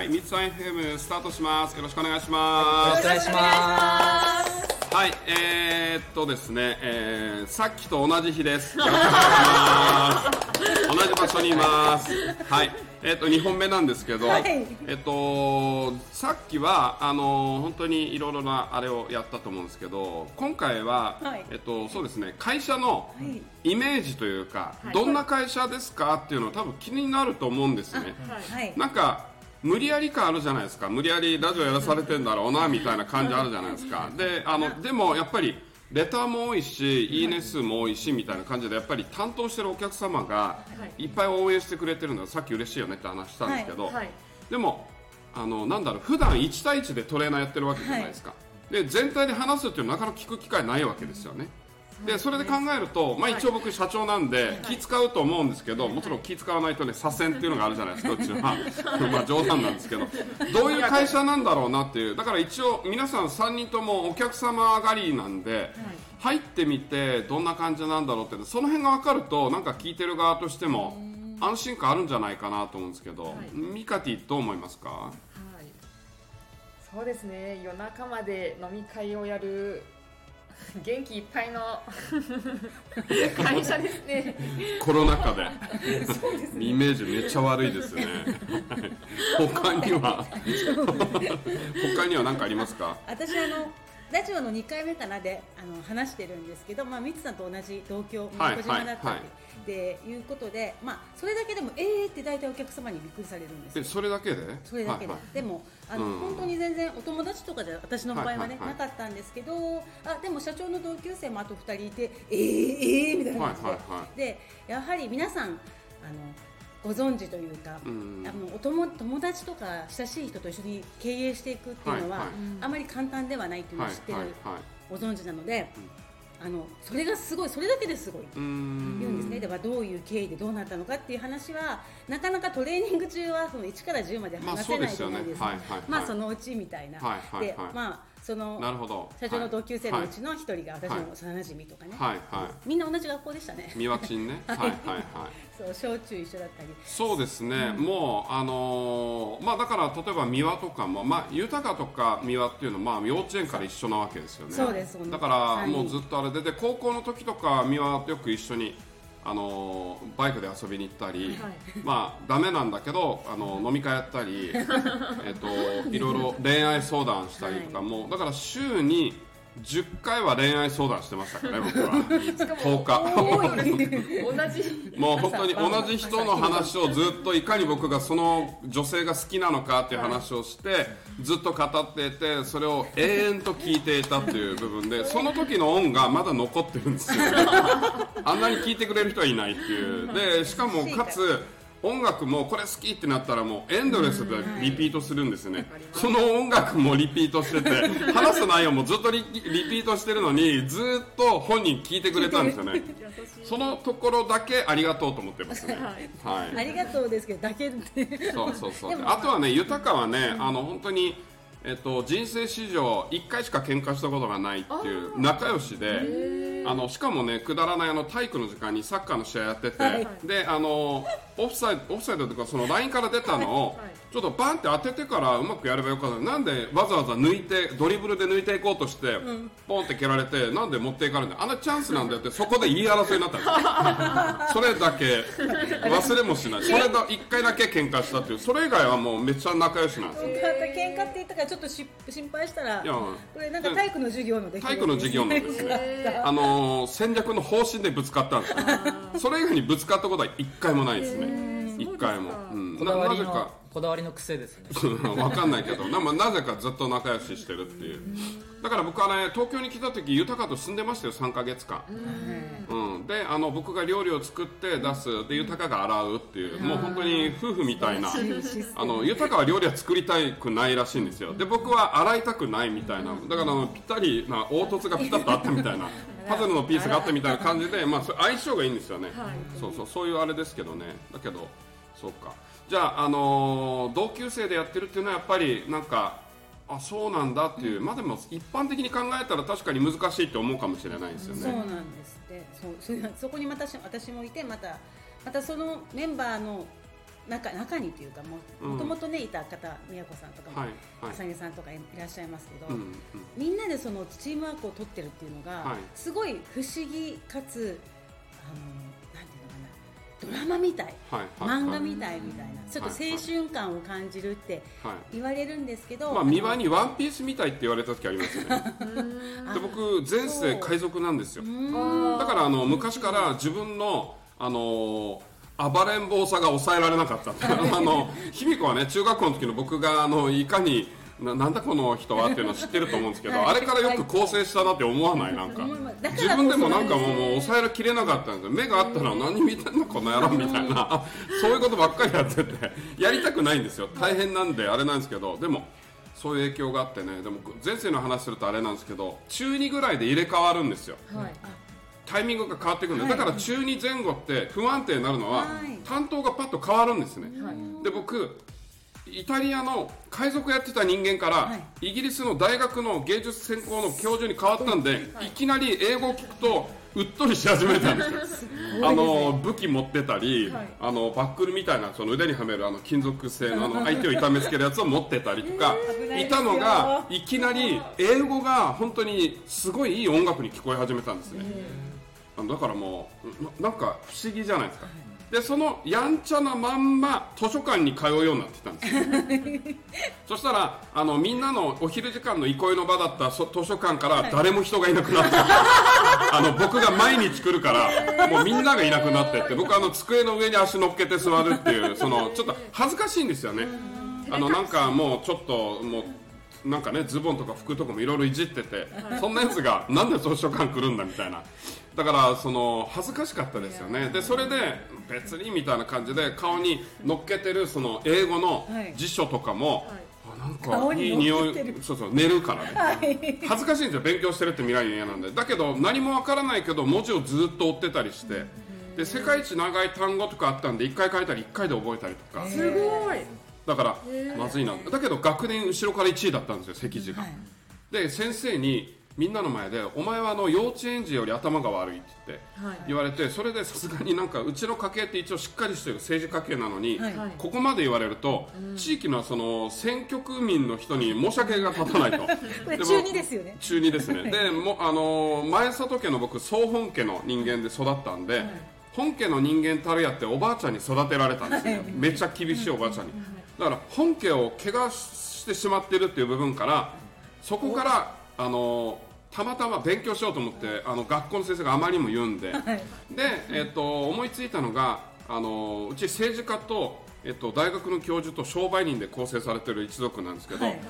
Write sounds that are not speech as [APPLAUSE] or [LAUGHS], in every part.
はい、三つさん FM スタートします。よろしくお願いします。よろしくお願いします。はい、えー、っとですね、えー、さっきと同じ日です。[LAUGHS] よろしくお願いします。同じ場所にいます。はい、えー、っと2本目なんですけど、はいえっとさっきはあの本当にいろいろなあれをやったと思うんですけど、今回は、はいえっとそうですね、会社のいイメージというか、はいどんな会社ですかっていうのは多分気になると思うんですね。はい。なんか無理やり感あるじゃないですか。無理やりラジオやらされてんだろうなみたいな感じあるじゃないですか。であのでもやっぱりレターも多いしいいね数も多いしみたいな感じでやっぱり担当してるお客様がい。っぱい応援してくれてるのはさっき嬉しいよねって話したんですけど、はい。でもあのなんだろう普段1対1でトレーナーやってるわけじゃないですか、で全体で話すっていうのはなかなか聞く機会ないわけですよねでそれで考えると、まあ、一応僕社長なんで気使うと思うんですけどもちろん気使わないとね左遷っていうのがあるじゃないですかうちは。[LAUGHS] まあ冗談なんですけど。どういう会社なんだろうなっていう。だから一応皆さん3人ともお客様上がりなんで入ってみてどんな感じなんだろうってその辺が分かるとなんか聞いてる側としても安心感あるんじゃないかなと思うんですけど、ミカティどう思いますか？はい、そうですね。夜中まで飲み会をやる元気いっぱいの会社ですね。コロナ禍で。イメージめっちゃ悪いですね。[LAUGHS] 他には？[LAUGHS] 他には何かありますか？私あのラジオの2回目かなであの話してるんですけど、まあ、ミツさんと同じ同郷はい宮古島だったはいって、でいうことで、まあ、それだけでもえーって大体お客様にびっくりされるんですよ。えそれだけで？それだけで、はいはい。でもあの、うん。本当に全然お友達とかじゃ私の場合はね、はいはいはい。なかったんですけどあでも社長の同級生もあと2人いてえー、えー、みたいな感じで、はいはいはでやはり皆さんあのご存知というか、うん。あのお友友達とか親しい人と一緒に経営していくっていうのは、はいはい。あまり簡単ではないっていうのを知ってる、はいはいはい。ご存知なので、あのそれがすごいそれだけですごい。うーん。言うんですね、ではどういう経緯でどうなったのかっていう話はなかなかトレーニング中はその1から10までまあ話せないじゃないですか、そうですよね。はいはいはい。まあそのうちみたいな、はいはいはい。でまあそのなるほど。社長の同級生のうちのの一人が私はい。の幼馴染とかね、はい。はみんな同じ学校でしたね。い三輪ちんね。[LAUGHS] はいはいはい。そう小中一緒だったり。そうですね、もう、あのーまあ、だから例えば三輪とかも、まあ、豊とか三輪っていうのは、まあ、幼稚園から一緒なわけですよね。そうです。だからはい。もうずっとあれでで高校の時とか三輪とよく一緒に、あのーバイクで遊びに行ったり、はいまあダメなんだけどあの飲み会やったり [LAUGHS] えっといろいろ恋愛相談したりとかも、だから週に10回は恋愛相談してましたからね [LAUGHS] 僕は。10日。同じもう本当に同じ人の話をずっといかに僕がその女性が好きなのかっていう話をしてずっと語っていてそれを永遠と聞いていたっていう部分でその時の音がまだ残ってるんですよ。[LAUGHS] あんなに聞いてくれる人はいないっていう。でしかもかつ音楽もこれ好きってなったらもうエンドレスでリピートするんですね。その音楽もリピートしてて話す内容もずっとリリピートしてるのにずっと本人聞いてくれたんですよね。そのところだけありがとうと思ってますね。はい。ありがとうですけどだけでそうそうそう。あ。とはね、豊かはね、あの本当に。えっと、人生史上1回しか喧嘩したことがないっていう仲良しであのしかもねくだらないあの体育の時間にサッカーの試合やってて、はい。であのオフサイドオフサイドというかそのラインから出たのを、ちょっとバンって当ててからうまくやればよかったなんでわざわざ抜いてドリブルで抜いていこうとして、ポンって蹴られてなんで持っていかれるんだあのチャンスなんだよってそこで言い争いになったんですよそれだけ忘れもしない。それだ1回だけ喧嘩したっていう。それ以外はもうめっちゃ仲良しなんですよ。喧嘩って言ったからちょっとし心配したらいやこれなんか体育の授業の出来事。体育の授業なんですねあのー戦略の方針でぶつかったんですよ。それ以外にぶつかったことは一回もないですね一回も、うん、こだわりのななぜか。こだわりの癖ですね。わかんないけど。な,、まあ、なぜかずっと仲良ししてるっていう。だから僕はね東京に来た時豊と住んでましたよ3か月間、うん、であの僕が料理を作って出す。で豊が洗うっていうもう本当に夫婦みたいな。あの豊は料理は作りたくないらしいんですよ。で僕は洗いたくないみたいな。だからあのぴったりな凹凸がピタッとあったみたいな。パズルのピースがあったみたいな感じで、まあ、相性がいいんですよね、そうそう。そういうあれですけどね。だけどそうか。じゃあ、あのー同級生でやってるっていうのはやっぱりなんかあそうなんだっていう、まあでも一般的に考えたら確かに難しいって思うかもしれないですよね。そうなんですって。そうそれそこにまたし私もいてまたまたそのメンバーの中中にというかもうん。ともとねいた方宮子さんとかも、はいはい。あさんとかいらっしゃいますけど、うんうん。みんなでそのチームワークを取ってるっていうのが、はい。すごい不思議かつあのドラマみたい。はいはい。漫画みたいみたいな。ちょっと青春感を感じるってはい。言われるんですけど、まあ、見場にワンピースみたいって言われた時ありますよね。あで僕前世海賊なんですよ。う。んだからあの昔から自分のあの暴れん坊さが抑えられなかったって。あの卑弥呼はね中学校の時の僕があのいかにななんだこの人はっていうのを知ってると思うんですけど、はい。あれからよく構成したなって思わない？なんか。自分でもなんかもうもう抑えきれなかったんですよ。目があったら何見てんのこの野郎みたいな。[LAUGHS] そういうことばっかりやってて。やりたくないんですよ。大変なんであれなんですけど。でもそういう影響があってね。でも前世の話するとあれなんですけど中2ぐらいで入れ替わるんですよ。はい。タイミングが変わってくるんで、はい。だから中2前後って不安定になるのは、はい。担当がパッと変わるんですね、はい。で僕イタリアの海賊やってた人間から、はイギリスの大学の芸術専攻の教授に変わったんで、い、きなり英語を聞くとうっとりし始めたんですよ。[LAUGHS] あの武器持ってたり、はい。あのバックルみたいなその腕にはめるあの金属製のあの [LAUGHS] 相手を痛めつけるやつを持ってたりとか、[LAUGHS] いたのがいきなり英語が本当にすごいいい音楽に聞こえ始めたんですね、だからもうななんか不思議じゃないですか、でそのやんちゃなまんま図書館に通うようになってきたんですよ。[LAUGHS] そしたらあのみんなのお昼時間の憩いの場だったそ図書館から誰も人がいなくなって、[LAUGHS] あの僕が毎日来るからもうみんながいなくなってって僕あの机の上に足乗っけて座るっていうそのちょっと恥ずかしいんですよね。あのなんかもうちょっともうなんかねズボンとか服とかもいろいろいじってて、そんなやつがなんで図書館来るんだみたいなだからその恥ずかしかったですよね。でそれで別にみたいな感じで顔に乗っけてるその英語のはい。辞書とかも、はい。あなんかいい匂いそうそう寝るからね、恥ずかしいんですよ勉強してるって見られるの嫌なんで。だけど何もわからないけど文字をずっと追ってたりしてで世界一長い単語とかあったんで1回書いたり1回で覚えたりとか。すごい。だからまずいな。だけど学年後ろから1位だったんですよ席次が、はい。で先生にみんなの前で「お前はあの幼稚園児より頭が悪い」って言ってはい。言われてそれでさすがになんかうちの家系って一応しっかりしてる政治家系なのに、ここまで言われると、地域のその選挙区民の人に申し訳が立たないと。[LAUGHS] 中2ですよね。中2ですね。[LAUGHS] でもあのー前里家の僕総本家の人間で育ったんで、本家の人間たるやっておばあちゃんに育てられたんですよ、めっちゃ厳しいおばあちゃんに、だから本家を怪我してしまってるっていう部分からそこからあのーたまたま勉強しようと思ってあの学校の先生があまりにも言うんで、[LAUGHS] はい。で、えっと思いついたのがあのうち政治家と、えっと大学の教授と商売人で構成されてる一族なんですけど、はい。はい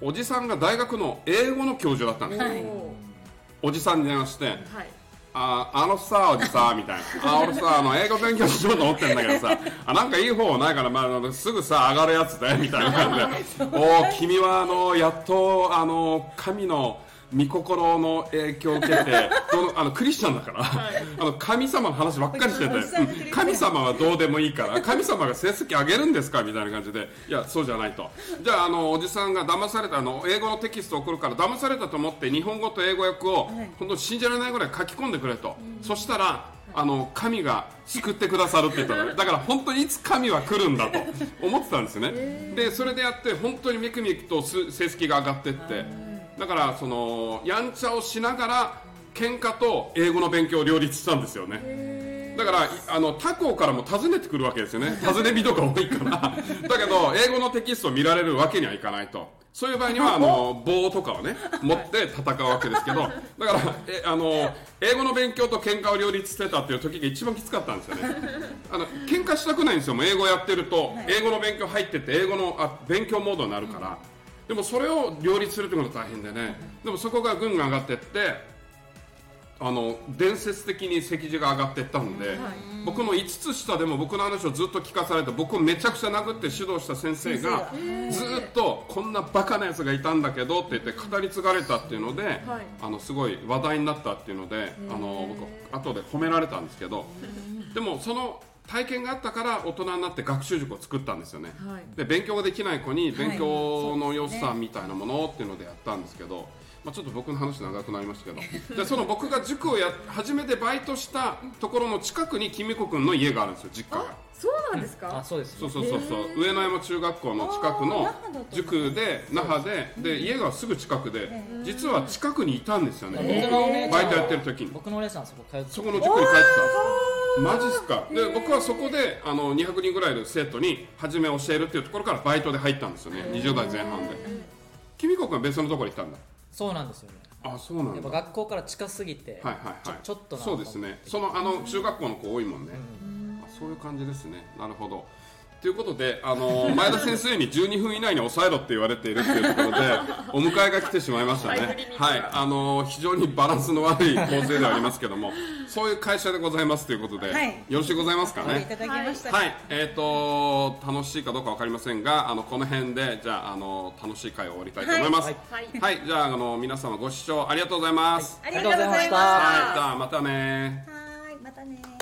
おじさんが大学の英語の教授だったんですよ、はい。おじさんに電話してはい「ああのさおじさ」みたいな「あ俺さあの英語勉強しようと思ってんだけどさあなんかいい方ないから、まあすぐさ上がるやつだよ」みたいな感じで「[LAUGHS] おお君はあのやっとあの神の御心の影響を受けてどのあのクリスチャンだから、あの神様の話ばっかりしてて、[LAUGHS] 神様はどうでもいいから神様が成績上げるんですか？みたいな感じでいやそうじゃないと。じゃああのおじさんが騙されたあの英語のテキストを送るから騙されたと思って日本語と英語訳を、はい。本当に信じられないぐらい書き込んでくれと、そしたらあの神が救ってくださるって言ったのね。だから本当にいつ神は来るんだと思ってたんですよね、でそれでやって本当にめくめくとす成績が上がってってだからそのやんちゃをしながら喧嘩と英語の勉強を両立したんですよね。だからいあの他校からも訪ねてくるわけですよね。[LAUGHS] 訪ね人が多いから。だけど英語のテキストを見られるわけにはいかないと。そういう場合にはあの棒とかをね持って戦うわけですけど。だからえあの英語の勉強と喧嘩を両立してたっていう時が一番きつかったんですよね。あの喧嘩したくないんですよ。もう英語やってると英語の勉強入ってて英語のあ勉強モードになるからでもそれを両立するってことが大変でね。でもそこがぐんぐん上がってってあの伝説的に席次が上がっていったんで、僕の5つ下でも僕の話をずっと聞かされて僕をめちゃくちゃ殴って指導した先生がずっとこんなバカなやつがいたんだけどって言って語り継がれたっていうので、あのすごい話題になったっていうので、あの僕後で褒められたんですけど、でもその体験があったから大人になって学習塾を作ったんですよね。はい。で勉強ができない子に勉強の良さみたいなものっていうのでやったんですけど、まあ、ちょっと僕の話長くなりましたけど。[LAUGHS] でその僕が塾をや初めてバイトしたところの近くにきみこくんの家があるんですよ実家が。そうなんですか？あそうですそうそうそうそう。上野山中学校の近くの塾で那覇でで家がすぐ近くで実は近くにいたんですよ僕ねのお姉ちゃんバイトやってる時に。僕のお姉さんそこ通ってそこの塾に帰ってたんですマジっすか？で僕はそこであの200人ぐらいいる生徒に初め教えるっていうところからバイトで入ったんですよね。20代前半で。君子君は別のところにいたんだ？そうなんですよね。あそうなんやっぱだ学校から近すぎて、はいはいはい。ちょっとそうですね。そのあの中学校の子多いもんね、あそういう感じですね。なるほどということで、あの前田先生に12分以内に抑えろって言われているっていうところでお迎えが来てしまいましたね。はい。あの非常にバランスの悪い構成ではありますけどもそういう会社でございますということで、はい。よろしゅうございますかね？おいただきました、はい、えー、と楽しいかどうかわかりませんがあのこの辺でじゃああの楽しい会を終わりたいと思います。はい。はい、はい。じゃああの皆様ご視聴ありがとうございます、ありがとうございました。はい、じゃあまたねはーい。またね